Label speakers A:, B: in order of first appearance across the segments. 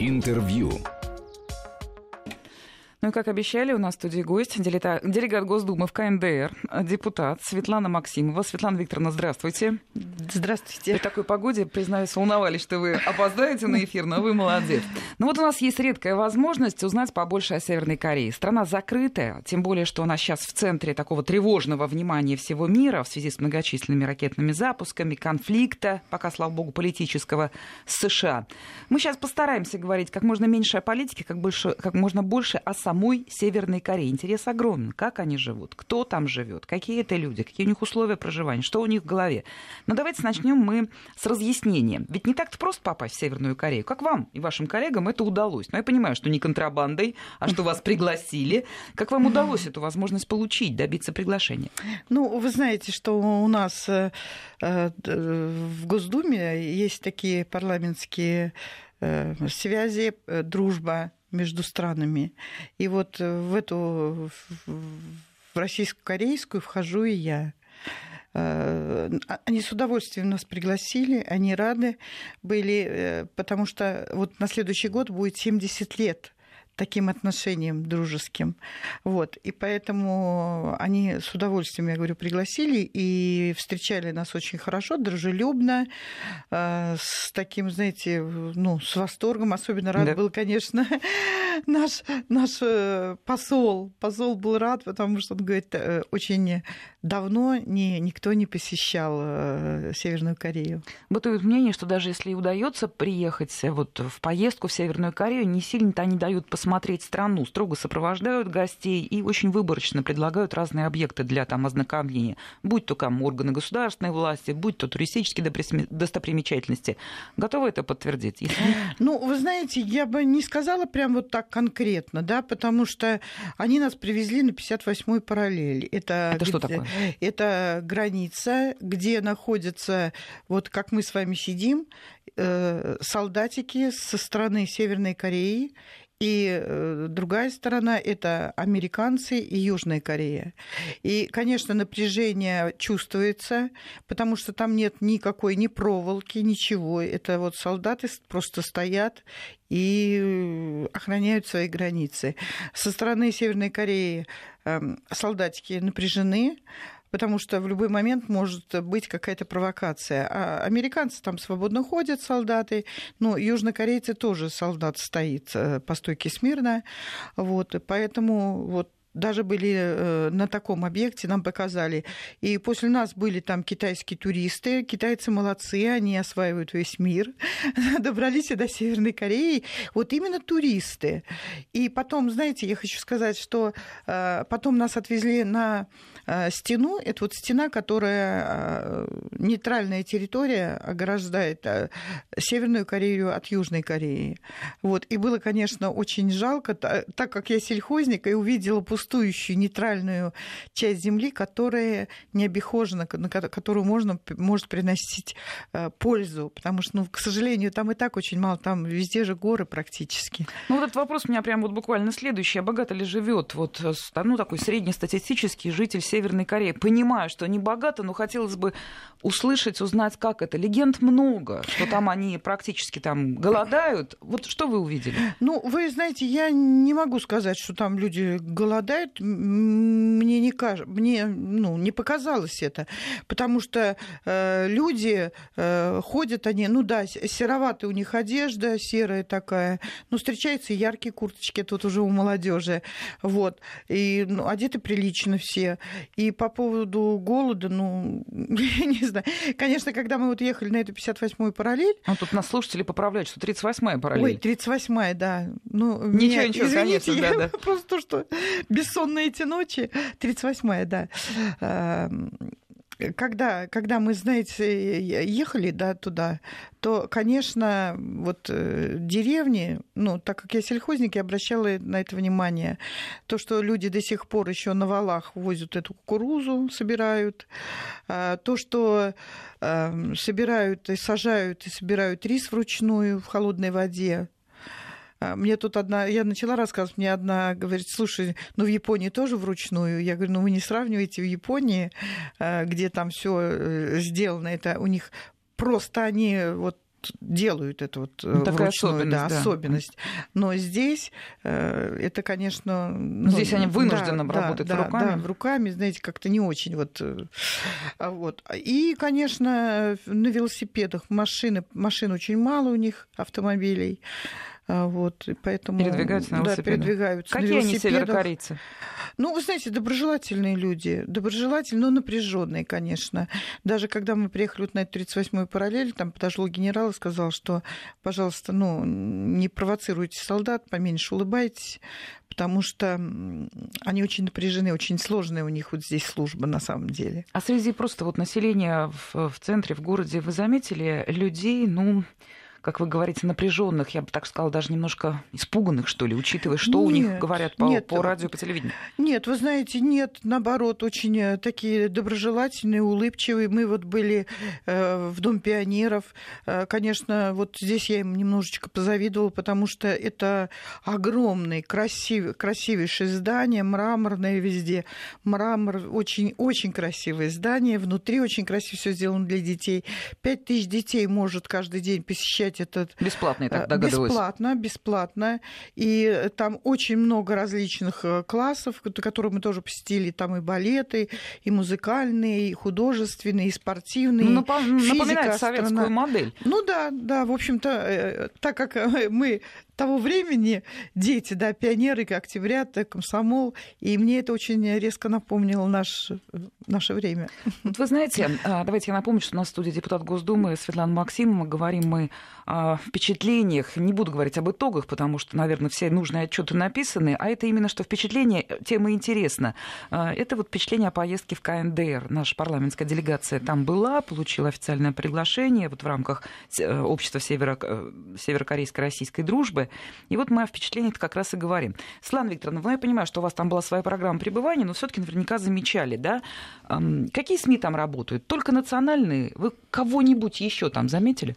A: Интервью.
B: Ну и как обещали, у нас в студии гость, делегат, Госдумы в КНДР, депутат Светлана Максимова. Светлана Викторовна, здравствуйте.
C: Здравствуйте.
B: При такой погоде, признаюсь, волновались, что вы опоздаете на эфир, но вы молодец. Ну вот у нас есть редкая возможность узнать побольше о Северной Корее. Страна закрытая, тем более, что она сейчас в центре такого тревожного внимания всего мира в связи с многочисленными ракетными запусками, конфликта, пока, слава богу, политического с США. Мы сейчас постараемся говорить как можно меньше о политике, как, больше, как можно больше о самом самой Северной Корее. Интерес огромный. Как они живут, кто там живет, какие это люди, какие у них условия проживания, что у них в голове. Но давайте начнем мы с разъяснения. Ведь не так-то просто попасть в Северную Корею. Как вам и вашим коллегам это удалось? Но я понимаю, что не контрабандой, а что вас пригласили. Как вам удалось эту возможность получить, добиться приглашения?
C: Ну, вы знаете, что у нас э, э, в Госдуме есть такие парламентские э, связи, дружба между странами. И вот в эту в российско-корейскую вхожу и я. Э, они с удовольствием нас пригласили, они рады были, э, потому что вот на следующий год будет 70 лет таким отношением дружеским. Вот. И поэтому они с удовольствием, я говорю, пригласили и встречали нас очень хорошо, дружелюбно, э, с таким, знаете, ну, с восторгом. Особенно рад да. был, конечно, наш, наш э, посол. Посол был рад, потому что он говорит, э, очень давно ни, никто не посещал Северную Корею.
B: Бытует мнение, что даже если удается приехать вот в поездку в Северную Корею, не сильно-то они дают посмотреть осмотреть страну, строго сопровождают гостей и очень выборочно предлагают разные объекты для там, ознакомления, будь то там, органы государственной власти, будь то туристические достопримечательности. Готовы это подтвердить?
C: Ну, вы знаете, я бы не сказала прям вот так конкретно, да, потому что они нас привезли на 58-й параллель.
B: Это, это что такое?
C: Это граница, где находятся, вот как мы с вами сидим, э, солдатики со стороны Северной Кореи и э, другая сторона – это американцы и Южная Корея. И, конечно, напряжение чувствуется, потому что там нет никакой ни проволоки, ничего. Это вот солдаты просто стоят и э, охраняют свои границы. Со стороны Северной Кореи эм, солдатики напряжены, потому что в любой момент может быть какая-то провокация. А американцы там свободно ходят, солдаты, но южнокорейцы тоже солдат стоит э, по стойке смирно. Вот, поэтому вот даже были э, на таком объекте, нам показали. И после нас были там китайские туристы. Китайцы молодцы, они осваивают весь мир. Добрались до Северной Кореи. Вот именно туристы. И потом, знаете, я хочу сказать, что э, потом нас отвезли на стену. Это вот стена, которая нейтральная территория ограждает Северную Корею от Южной Кореи. Вот. И было, конечно, очень жалко, так как я сельхозник и увидела пустую пустующую нейтральную часть земли, которая не обихожена, которую можно, может приносить э, пользу, потому что, ну, к сожалению, там и так очень мало, там везде же горы практически.
B: Ну, вот этот вопрос у меня прям вот буквально следующий. А богато ли живет вот, э, ну, такой среднестатистический житель Северной Кореи? Понимаю, что не богато, но хотелось бы услышать, узнать, как это. Легенд много, что там они практически там голодают. Вот что вы увидели?
C: Ну, вы знаете, я не могу сказать, что там люди голодают мне не кажется, мне ну, не показалось это, потому что э, люди э, ходят, они, ну да, сероватая у них одежда, серая такая, ну встречаются яркие курточки тут уже у молодежи, вот, и ну, одеты прилично все. И по поводу голода, ну, я не знаю, конечно, когда мы вот ехали на эту 58-ю параллель...
B: А тут нас слушатели поправляют, что 38-я параллель.
C: Ой, 38-я, да. Ну,
B: ничего, меня, ничего, извините, конечно,
C: да, да. просто то, что бессонные эти ночи. 38-я, да эм, когда, когда мы, знаете, ехали да, туда, то, конечно, вот э, деревни, ну, так как я сельхозник, я обращала на это внимание, то, что люди до сих пор еще на валах возят эту кукурузу, собирают, а, то, что эм, собирают и сажают и собирают рис вручную в холодной воде, мне тут одна, я начала рассказывать, мне одна говорит, слушай, ну в Японии тоже вручную. Я говорю, ну вы не сравниваете в Японии, а, где там все э, сделано, это у них просто они вот делают это вот
B: ну, такая вручную,
C: да, да, особенность. Но здесь э, это, конечно...
B: Ну, здесь они вынуждены да, работать
C: да,
B: руками.
C: Да, руками, знаете, как-то не очень вот. Э, а вот. И, конечно, на велосипедах машины, машин очень мало у них, автомобилей. А, вот, и поэтому,
B: передвигаются на велосипедах.
C: Да, передвигаются
B: Какие
C: на
B: они северокорейцы?
C: Ну, вы знаете, доброжелательные люди. Доброжелательные, но напряженные, конечно. Даже когда мы приехали вот на эту 38-ю параллель, там подошел генерал и сказал, что, пожалуйста, ну, не провоцируйте солдат, поменьше улыбайтесь, потому что они очень напряжены, очень сложная у них вот здесь служба на самом деле.
B: А среди просто вот населения в, в центре, в городе, вы заметили людей, ну, как вы говорите, напряженных, я бы так сказала, даже немножко испуганных, что ли, учитывая, что нет, у них говорят по, нет, по радио, по телевидению?
C: Нет, вы знаете, нет, наоборот, очень э, такие доброжелательные, улыбчивые. Мы вот были э, в Дом пионеров. Э, конечно, вот здесь я им немножечко позавидовала, потому что это огромное, красивый, красивейшее здание, мраморное везде. Мрамор, очень, очень красивое здание, внутри очень красиво все сделано для детей. Пять тысяч детей может каждый день посещать посещать этот...
B: Бесплатно, я так
C: э,
B: догадываюсь.
C: Бесплатно, бесплатно. И там очень много различных э, классов, которые мы тоже посетили. Там и балеты, и музыкальные, и художественные, и спортивные. Ну,
B: напоминает советскую модель.
C: Ну да, да, в общем-то, э, так как мы того времени дети, да, пионеры, октября, комсомол, и мне это очень резко напомнило наш, наше время.
B: Вот вы знаете, а, давайте я напомню, что у нас в студии депутат Госдумы Светлана Максимова. Говорим мы впечатлениях. Не буду говорить об итогах, потому что, наверное, все нужные отчеты написаны, а это именно что впечатление, тема интересна. А, это вот впечатление о поездке в КНДР. Наша парламентская делегация там была, получила официальное приглашение вот в рамках э, общества Северо- э, Северокорейской российской дружбы. И вот мы о впечатлениях как раз и говорим. Светлана Викторовна, ну, я понимаю, что у вас там была своя программа пребывания, но все-таки наверняка замечали, да? Какие СМИ там работают? Только национальные? Вы кого-нибудь еще там заметили?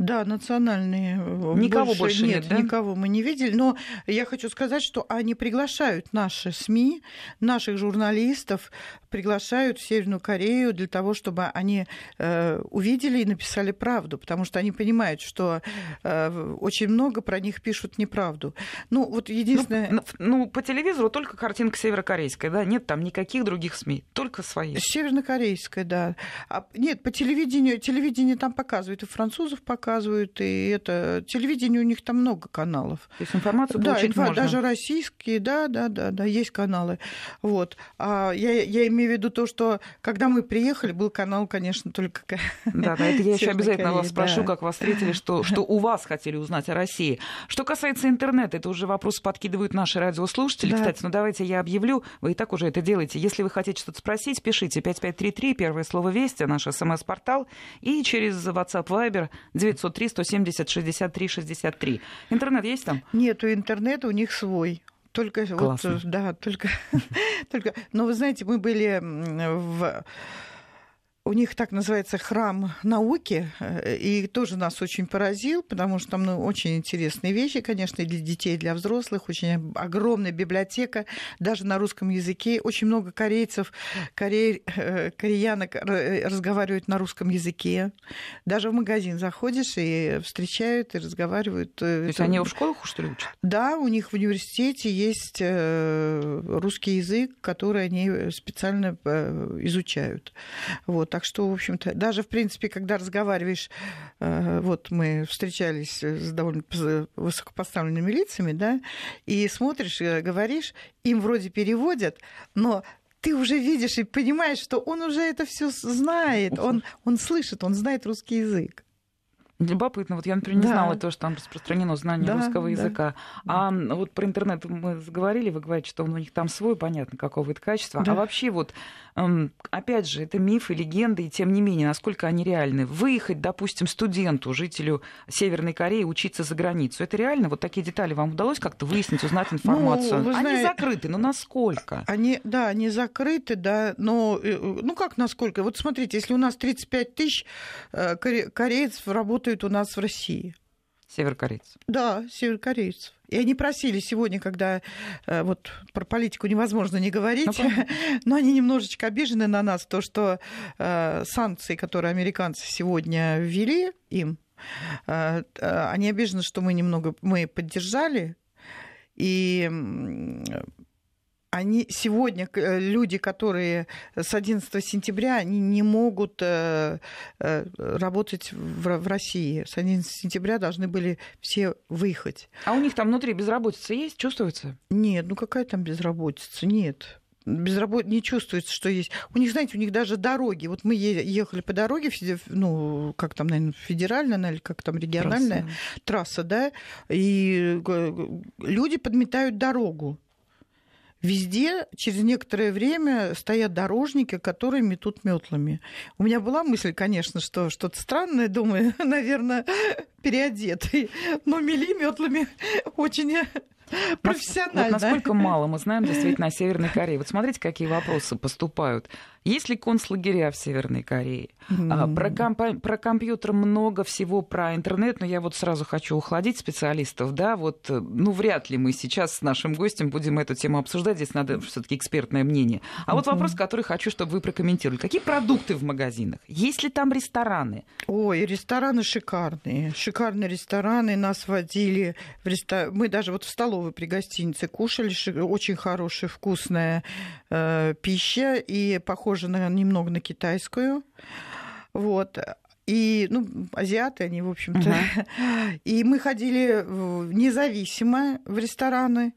C: Да, национальные.
B: Э, никого больше, больше нет, нет да?
C: никого мы не видели. Но я хочу сказать, что они приглашают наши СМИ, наших журналистов, приглашают в Северную Корею для того, чтобы они э, увидели и написали правду, потому что они понимают, что э, очень много про них пишут неправду. Ну, вот единственное...
B: Ну, ну, по телевизору только картинка северокорейская, да? Нет там никаких других СМИ, только свои.
C: Севернокорейская, да. А, нет, по телевидению, телевидение там показывают, и французов показывают, показывают, и это телевидение у них там много каналов.
B: То есть информацию да, получить
C: можно. даже российские, да, да, да, да, есть каналы. Вот. А я, я имею в виду то, что когда мы приехали, был канал, конечно, только.
B: Да, да, это я еще обязательно вас спрошу, как вас встретили, что, что у вас хотели узнать о России. Что касается интернета, это уже вопрос подкидывают наши радиослушатели. Да. Кстати, ну давайте я объявлю, вы и так уже это делаете. Если вы хотите что-то спросить, пишите 5533, первое слово «Вести», наш смс-портал, и через WhatsApp Viber 9 903 170 63 63. Интернет есть там?
C: Нету интернета, у них свой. Только
B: Классно.
C: вот, да, только, только. Но вы знаете, мы были в у них так называется храм науки, э, и тоже нас очень поразил, потому что там ну, очень интересные вещи, конечно, и для детей, и для взрослых, очень огромная библиотека, даже на русском языке. Очень много корейцев, корей, э, кореянок разговаривают на русском языке. Даже в магазин заходишь и встречают, и разговаривают.
B: Э, То есть они в школах, что ли, учат?
C: Да, у них в университете есть русский язык, который они специально изучают. Вот. Так что, в общем-то, даже, в принципе, когда разговариваешь, э, вот мы встречались с довольно высокопоставленными лицами, да, и смотришь, э, говоришь, им вроде переводят, но ты уже видишь и понимаешь, что он уже это все знает, он, он слышит, он знает русский язык.
B: Любопытно. Вот я, например, не да. знала то, что там распространено знание да, русского языка. Да. А вот про интернет мы заговорили, вы говорите, что у них там свой, понятно, какого это качества. Да. А вообще вот, опять же, это мифы, легенды, и тем не менее, насколько они реальны. Выехать, допустим, студенту, жителю Северной Кореи учиться за границу, это реально? Вот такие детали вам удалось как-то выяснить, узнать ну, информацию? Ну, знаете, они закрыты, но насколько?
C: Они, да, они закрыты, да, но, э, ну как насколько? Вот смотрите, если у нас 35 тысяч э, корейцев работают работают у нас в России.
B: Северокорейцев.
C: Да, северокорейцев. И они просили сегодня, когда э, вот про политику невозможно не говорить, ну, но они немножечко обижены на нас, то, что э, санкции, которые американцы сегодня ввели им, Они обижены, что мы немного мы поддержали, и они сегодня, э, люди, которые с 11 сентября, они не могут э, э, работать в России. С 11 сентября должны были все выехать.
B: А у них там внутри безработица есть, чувствуется?
C: Нет, ну какая там безработица? Нет безработ... не чувствуется, что есть. У них, знаете, у них даже дороги. Вот мы ехали по дороге, ну, как там, наверное, федеральная, или как там региональная трасса, трасса да, и люди подметают дорогу. Везде через некоторое время стоят дорожники, которые метут метлами. У меня была мысль, конечно, что что-то странное, думаю, наверное, переодетый, но мели метлами очень профессионально.
B: Вот насколько мало мы знаем действительно о Северной Корее. Вот смотрите, какие вопросы поступают. Есть ли концлагеря в Северной Корее? Mm-hmm. Про, комп- про компьютер много всего, про интернет, но я вот сразу хочу ухладить специалистов, да, вот, э, ну, вряд ли мы сейчас с нашим гостем будем эту тему обсуждать, здесь надо все таки экспертное мнение. А mm-hmm. вот вопрос, который хочу, чтобы вы прокомментировали. Какие продукты в магазинах? Есть ли там рестораны?
C: Ой, рестораны шикарные, шикарные рестораны, нас водили в ресторан, мы даже вот в столовой при гостинице кушали, очень хорошая, вкусная э, пища, и похожа на, немного на китайскую. Вот. И, ну, азиаты они, в общем-то. Uh-huh. И мы ходили независимо в рестораны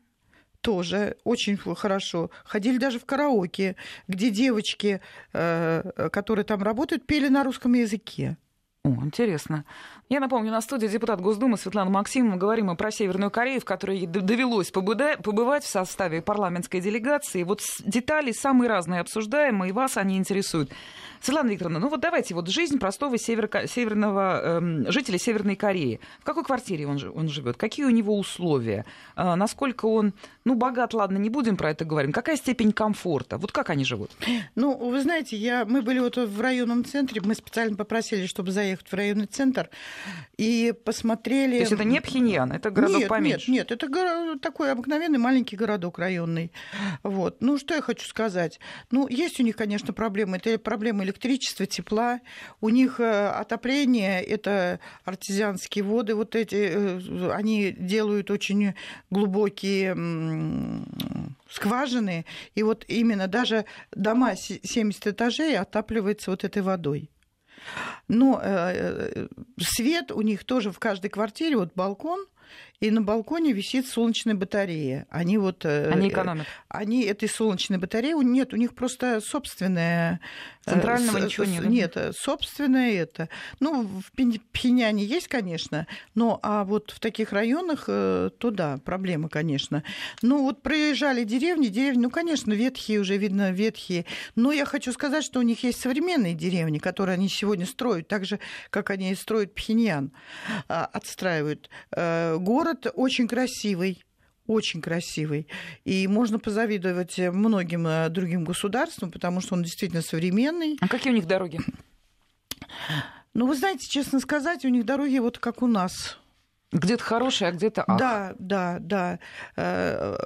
C: тоже очень хорошо. Ходили даже в караоке, где девочки, э, которые там работают, пели на русском языке.
B: О, интересно. Я напомню, на студии депутат Госдумы Светлана Максимова. Говорим мы про Северную Корею, в которой ей довелось побывать в составе парламентской делегации. Вот детали самые разные обсуждаем, и вас они интересуют. Светлана Викторовна, ну вот давайте, вот жизнь простого север, северного эм, жителя Северной Кореи. В какой квартире он, он живет? Какие у него условия? Э, насколько он, ну, богат, ладно, не будем про это говорить. Какая степень комфорта? Вот как они живут?
C: Ну, вы знаете, я, мы были вот в районном центре, мы специально попросили, чтобы заехать в районный центр, и посмотрели... То
B: есть это не Пхеньян, это городок
C: нет,
B: поменьше?
C: Нет, нет, это такой обыкновенный маленький городок районный. Вот. Ну, что я хочу сказать? Ну, есть у них, конечно, проблемы. Это проблемы электричества, тепла. У них э, отопление, это артезианские воды, вот эти, э, они делают очень глубокие скважины, и вот именно даже дома 70 этажей отапливаются вот этой водой. Но э, свет у них тоже в каждой квартире, вот балкон, и на балконе висит солнечная батарея. Они вот...
B: Э, они экономят.
C: Они этой солнечной батареи... Нет, у них просто собственная...
B: Э, Центрального с, ничего нет.
C: Нет, собственное это. Ну, в Пхеняне есть, конечно, но а вот в таких районах, э, то да, проблема, конечно. Ну, вот проезжали деревни, деревни, ну, конечно, ветхие уже, видно, ветхие. Но я хочу сказать, что у них есть современные деревни, которые они сегодня строят, так же, как они строят Пхеньян, а, отстраивают. Город город очень красивый очень красивый. И можно позавидовать многим э, другим государствам, потому что он действительно современный.
B: А какие у них дороги?
C: Ну, вы знаете, честно сказать, у них дороги вот как у нас.
B: Где-то хорошие, а где-то ах.
C: Да, да, да. Э,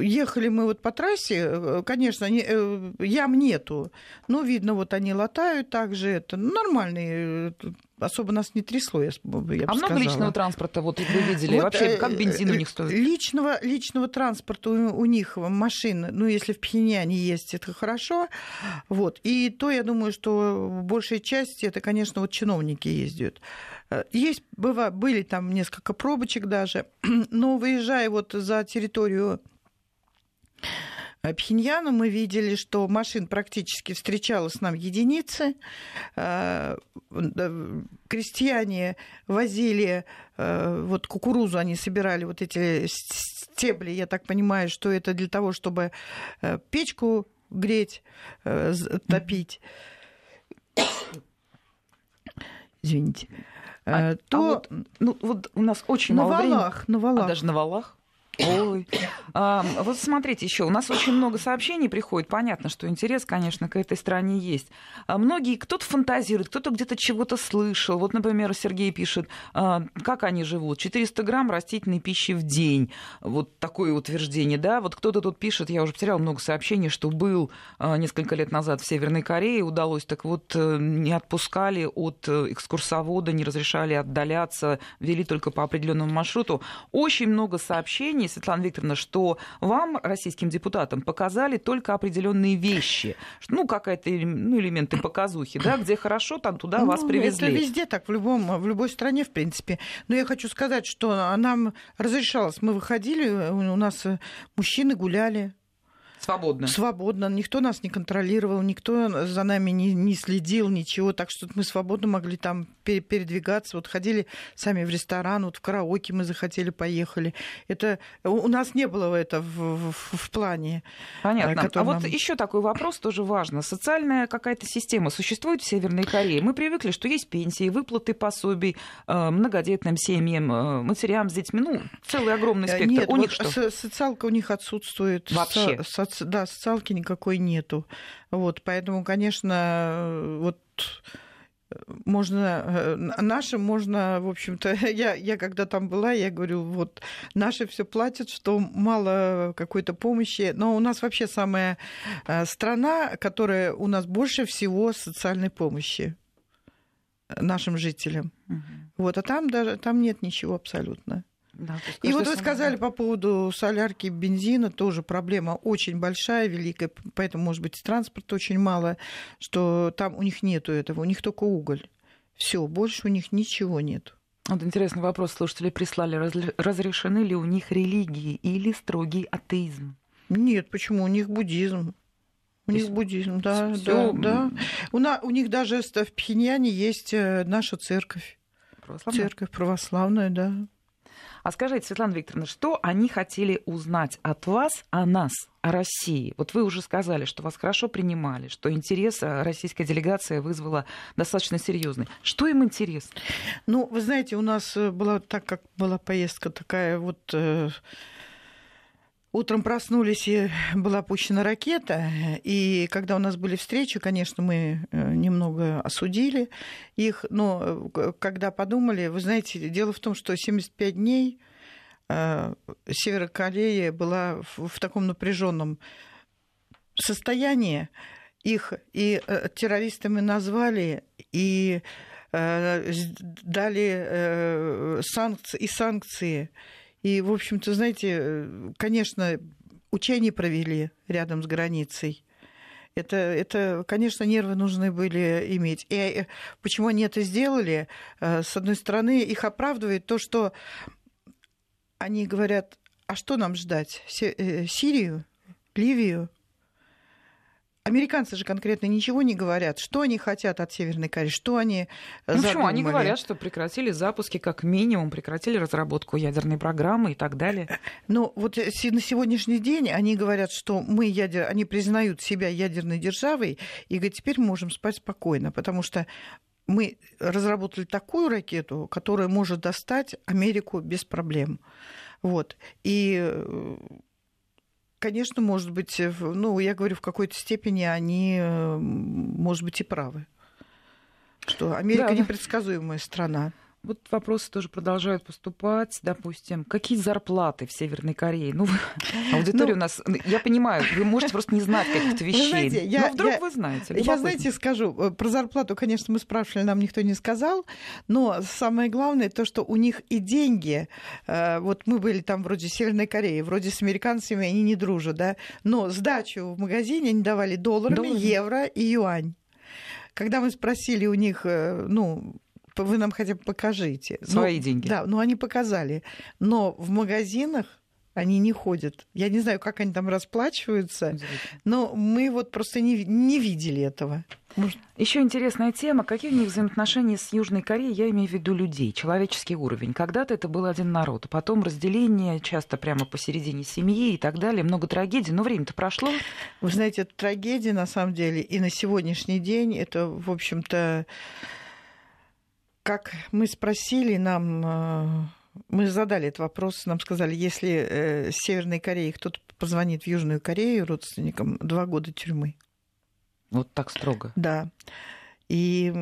C: ехали мы вот по трассе, э, конечно, ям нету, но видно, вот они латают также, это нормальный особо нас не трясло, я, я
B: А много личного транспорта, вот вы видели? Вот, Вообще, как бензин у них стоит?
C: Личного, личного транспорта у, у них, машин, ну, если в Пхеньяне есть, это хорошо. Вот. И то, я думаю, что в большей части это, конечно, вот чиновники ездят. Есть, быва, были там несколько пробочек даже, но выезжая вот за территорию Пхеньяна мы видели, что машин практически встречалось нам единицы. Э, крестьяне возили э, вот кукурузу, они собирали вот эти стебли. Я так понимаю, что это для того, чтобы э, печку греть, топить. Извините.
B: А, то... а вот, ну, вот у нас очень
C: на
B: мало
C: валах,
B: времени.
C: На валах.
B: А даже на валах? Ой. А, вот смотрите еще, у нас очень много сообщений приходит. Понятно, что интерес, конечно, к этой стране есть. А многие, кто-то фантазирует, кто-то где-то чего-то слышал. Вот, например, Сергей пишет, а, как они живут. 400 грамм растительной пищи в день. Вот такое утверждение, да. Вот кто-то тут пишет, я уже потерял много сообщений, что был а, несколько лет назад в Северной Корее, удалось, так вот, э, не отпускали от э, экскурсовода, не разрешали отдаляться, вели только по определенному маршруту. Очень много сообщений, Светлана Викторовна, что вам, российским депутатам, показали только определенные вещи. Ну, какая-то ну, элементы показухи, да, где хорошо, там туда ну, вас привезли.
C: Это везде так, в, любом, в любой стране, в принципе. Но я хочу сказать, что нам разрешалось. Мы выходили, у нас мужчины гуляли,
B: Свободно.
C: Свободно. Никто нас не контролировал, никто за нами не, не следил, ничего. Так что мы свободно могли там передвигаться. Вот ходили сами в ресторан, вот в караоке мы захотели, поехали. Это у нас не было это в, в, в плане.
B: Понятно. А вот нам... еще такой вопрос тоже важно. Социальная какая-то система существует в Северной Корее? Мы привыкли, что есть пенсии, выплаты пособий э, многодетным семьям, э, матерям с детьми. Ну, целый огромный э, спектр.
C: Нет,
B: у
C: вот
B: них что?
C: Социалка у них отсутствует.
B: Вообще?
C: Со, да, социалки никакой нету. Вот, поэтому, конечно, вот можно, э, нашим можно, в общем-то, я, я когда там была, я говорю, вот наши все платят, что мало какой-то помощи, но у нас вообще самая э, страна, которая у нас больше всего социальной помощи нашим жителям. Угу. Вот, а там даже там нет ничего абсолютно. Да, и вот вы сказали по поводу солярки, бензина, тоже проблема очень большая, великая, поэтому, может быть, транспорта очень мало, что там у них нету этого, у них только уголь. Все, больше у них ничего нет.
B: Вот интересный вопрос слушатели прислали. Разрешены ли у них религии или строгий атеизм?
C: Нет, почему? У них буддизм. У них буддизм, да, Всё... да, да. У, на, у них даже в Пхеньяне есть э, наша церковь. Православная? Церковь православная, да.
B: А скажите, Светлана Викторовна, что они хотели узнать от вас о нас, о России? Вот вы уже сказали, что вас хорошо принимали, что интерес э, российская делегация вызвала достаточно серьезный. Что им интересно?
C: Ну, вы знаете, у нас э, была, так как была поездка такая вот э, Утром проснулись, и была пущена ракета, и когда у нас были встречи, конечно, мы э, немного осудили их, но э, когда подумали, вы знаете, дело в том, что 75 дней э, Северная Корея была в таком напряженном состоянии, их и террористами назвали, и дали санкции, и санкции. И, в общем-то, знаете, э, конечно, учения провели рядом с границей. Это, это, конечно, нервы нужны были иметь. И э, почему они это сделали? Э, с одной стороны, их оправдывает то, что они говорят, а что нам ждать? Сирию? Ливию? Американцы же конкретно ничего не говорят. Что они хотят от Северной Кореи? Что они
B: ну, задумали? Почему? Они говорят, что прекратили запуски, как минимум, прекратили разработку ядерной программы и так далее.
C: Ну, вот э, на сегодняшний день они говорят, что мы ядер... они признают себя ядерной державой, и говорят, теперь мы можем спать спокойно, потому что мы разработали такую ракету, которая может достать Америку без проблем. Вот. И э, конечно, может быть, ну, я говорю, в какой-то степени они, э, может быть, и правы. Что Америка да. непредсказуемая страна.
B: Вот вопросы тоже продолжают поступать. Допустим, какие зарплаты в Северной Корее? Ну, аудитория ну, у нас... Я понимаю, вы можете просто не знать каких-то вещей. Знаете, я, но вдруг
C: я,
B: вы знаете.
C: Я, знаете, скажу, э, про зарплату, конечно, мы спрашивали, нам никто не сказал, но самое главное то, что у них и деньги, э, вот мы были там вроде Северной Кореи, вроде с американцами они не дружат, да, но сдачу в магазине они давали долларами, Доллар. евро и юань. Когда мы спросили у них, э, ну, вы нам хотя бы покажите.
B: Свои ну, деньги.
C: Да, ну они показали. Но в магазинах они не ходят. Я не знаю, как они там расплачиваются, но мы вот просто не, не видели этого.
B: Еще интересная тема. Какие у них взаимоотношения с Южной Кореей? Я имею в виду людей, человеческий уровень. Когда-то это был один народ, а потом разделение, часто прямо посередине семьи и так далее. Много трагедий, но время-то прошло.
C: Вы знаете, трагедия на самом деле и на сегодняшний день это, в общем-то, как мы спросили, нам э, мы задали этот вопрос, нам сказали, если э, с Северной Кореи кто-то позвонит в Южную Корею родственникам, два года тюрьмы.
B: Вот так строго.
C: Да. И,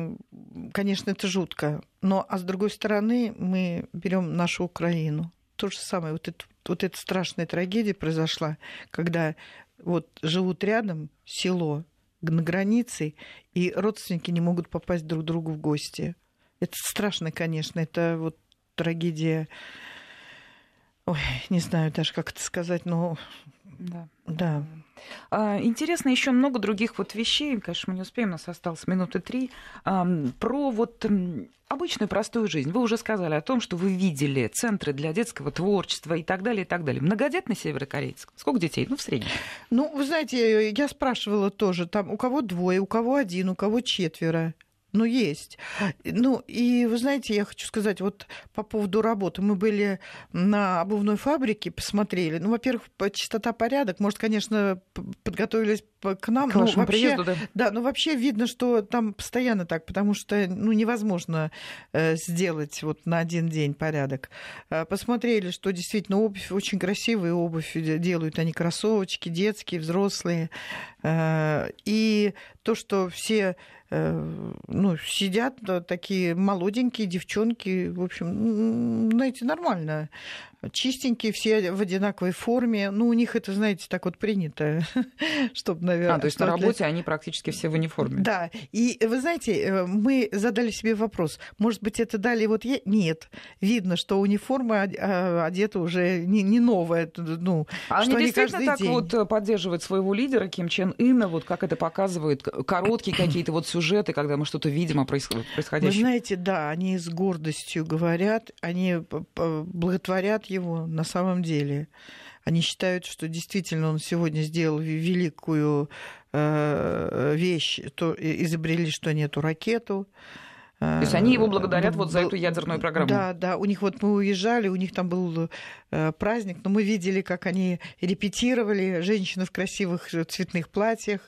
C: конечно, это жутко. Но, а с другой стороны, мы берем нашу Украину. То же самое. Вот, это, вот эта страшная трагедия произошла, когда вот живут рядом село на границе, и родственники не могут попасть друг к другу в гости. Это страшно, конечно. Это вот трагедия. Ой, не знаю даже, как это сказать, но
B: да.
C: да.
B: А, интересно еще много других вот вещей, конечно, мы не успеем, у нас осталось минуты три, про вот обычную простую жизнь. Вы уже сказали о том, что вы видели центры для детского творчества и так далее, и так далее. Многодетный северокорейец? Сколько детей? Ну, в среднем.
C: Ну, вы знаете, я спрашивала тоже, там у кого двое, у кого один, у кого четверо. Ну, есть. Ну, и вы знаете, я хочу сказать, вот по поводу работы. Мы были на обувной фабрике, посмотрели. Ну, во-первых, чистота, порядок. Может, конечно, подготовились к нам.
B: К но вообще, приезду,
C: да. Да, но вообще видно, что там постоянно так, потому что ну, невозможно э, сделать вот на один день порядок. Э, посмотрели, что действительно обувь очень красивая, обувь делают они кроссовочки, детские, взрослые. Э, и то, что все ну, сидят да, такие молоденькие девчонки, в общем, знаете, нормально чистенькие, все в одинаковой форме. Ну, у них это, знаете, так вот принято, чтобы, наверное...
B: А, то есть на работе они практически все в униформе.
C: Да. И вы знаете, э, мы задали себе вопрос, может быть, это дали вот я? Нет. Видно, что униформа а, одета уже не, не новая. Ну,
B: а
C: что
B: они действительно так
C: день.
B: вот э, поддерживают своего лидера Ким Чен Ына, вот как это показывают, короткие какие-то вот сюжеты, когда мы что-то видим о происходящем?
C: Вы знаете, да, они с гордостью говорят, они благотворят его на самом деле. Они считают, что действительно он сегодня сделал великую э, вещь, то изобрели, что нету ракету.
B: То есть они его благодарят вот за эту ядерную программу.
C: Да, да. У них вот мы уезжали, у них там был э, праздник, но мы видели, как они репетировали, женщины в красивых цветных платьях,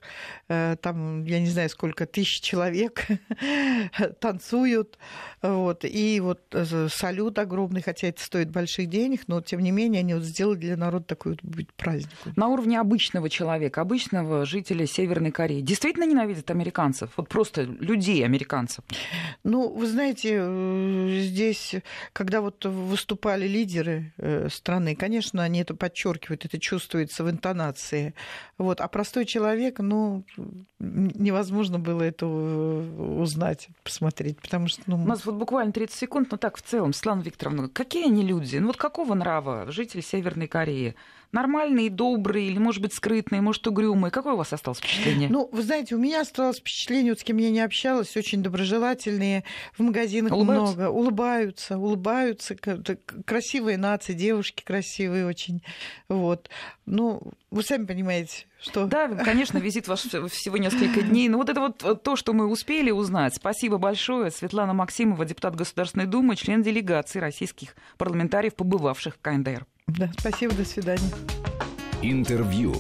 C: э, там, я не знаю, сколько, тысяч человек танцуют, вот, и вот э, салют огромный, хотя это стоит больших денег, но тем не менее они вот сделали для народа такой вот праздник.
B: На уровне обычного человека, обычного жителя Северной Кореи, действительно ненавидят американцев? Вот просто людей американцев?
C: Ну, вы знаете, э, здесь, когда вот выступали лидеры э, страны, конечно, они это подчеркивают, это чувствуется в интонации. Вот. А простой человек, ну, невозможно было это узнать, посмотреть, потому что... Ну...
B: У нас вот буквально 30 секунд, но так в целом, Светлана Викторовна, какие они люди? Ну вот какого нрава жители Северной Кореи? Нормальные, добрые, или, может быть, скрытные, может, угрюмые? Какое у вас осталось впечатление?
C: Ну, вы знаете, у меня осталось впечатление, вот с кем я не общалась, очень доброжелательные, в магазинах улыбаются? много, улыбаются, улыбаются, красивые нации, девушки красивые очень, вот. Ну, вы сами понимаете, что...
B: Да, конечно, визит ваш всего несколько дней. Но вот это вот то, что мы успели узнать. Спасибо большое. Светлана Максимова, депутат Государственной Думы, член делегации российских парламентариев, побывавших в КНДР.
C: Да, спасибо, до свидания.
A: Интервью.